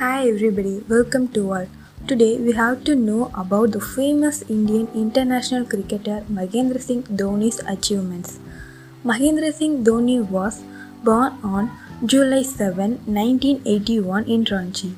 Hi everybody, welcome to all. Today we have to know about the famous Indian international cricketer Mahendra Singh Dhoni's achievements. Mahendra Singh Dhoni was born on July 7, 1981 in Ranchi.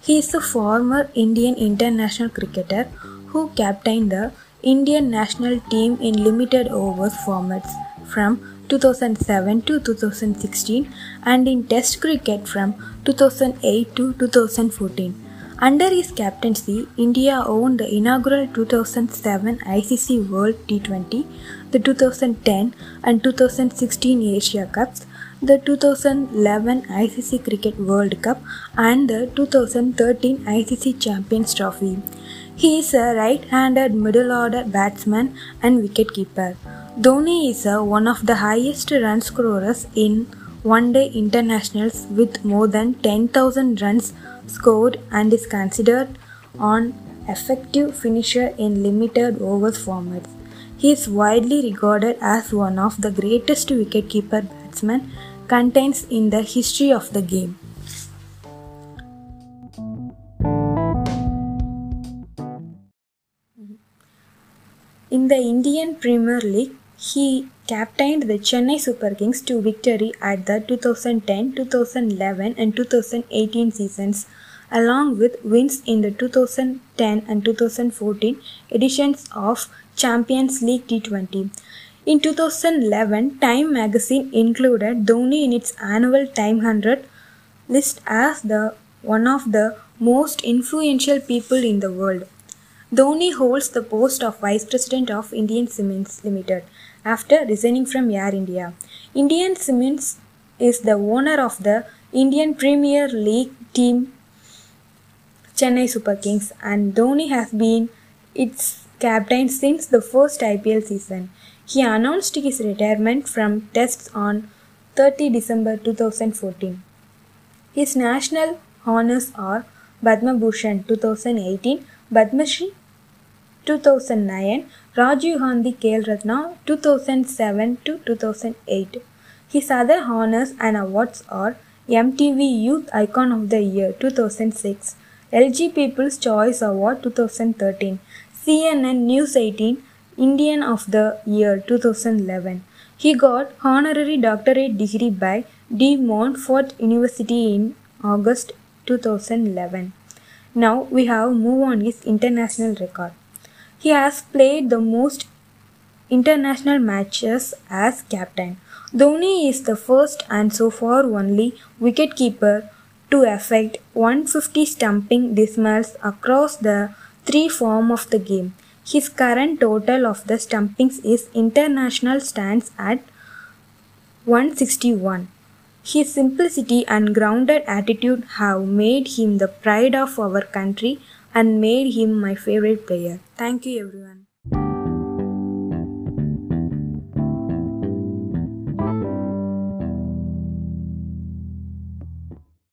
He is a former Indian international cricketer who captained the Indian national team in limited overs formats from 2007 to 2016 and in Test cricket from 2008 to 2014. Under his captaincy, India won the inaugural 2007 ICC World T20, the 2010 and 2016 Asia Cups, the 2011 ICC Cricket World Cup, and the 2013 ICC Champions Trophy. He is a right-handed middle-order batsman and wicketkeeper. Dhoni is uh, one of the highest run scorers in one-day internationals with more than 10,000 runs scored and is considered an effective finisher in limited overs formats. He is widely regarded as one of the greatest wicketkeeper batsmen contains in the history of the game. In the Indian Premier League, he captained the Chennai Super Kings to victory at the 2010, 2011 and 2018 seasons along with wins in the 2010 and 2014 editions of Champions League T20. In 2011, Time magazine included Dhoni in its annual Time 100 list as the one of the most influential people in the world. Dhoni holds the post of Vice President of Indian Cements Limited after resigning from Air India. Indian Cements is the owner of the Indian Premier League team Chennai Super Kings and Dhoni has been its captain since the first IPL season. He announced his retirement from tests on 30 December 2014. His national honors are Padma Bhushan 2018, Padma Shri 2009, Rajiv Gandhi Khel Ratna 2007 to 2008. His other honors and awards are MTV Youth Icon of the Year 2006, LG People's Choice Award 2013, CNN News 18 Indian of the Year 2011. He got honorary doctorate degree by De Montfort University in August 2011. Now we have move on his international record. He has played the most international matches as captain. Dhoni is the first and so far only wicketkeeper to effect 150 stumping dismals across the three form of the game. His current total of the stumpings is international stands at 161. His simplicity and grounded attitude have made him the pride of our country and made him my favorite player. Thank you everyone.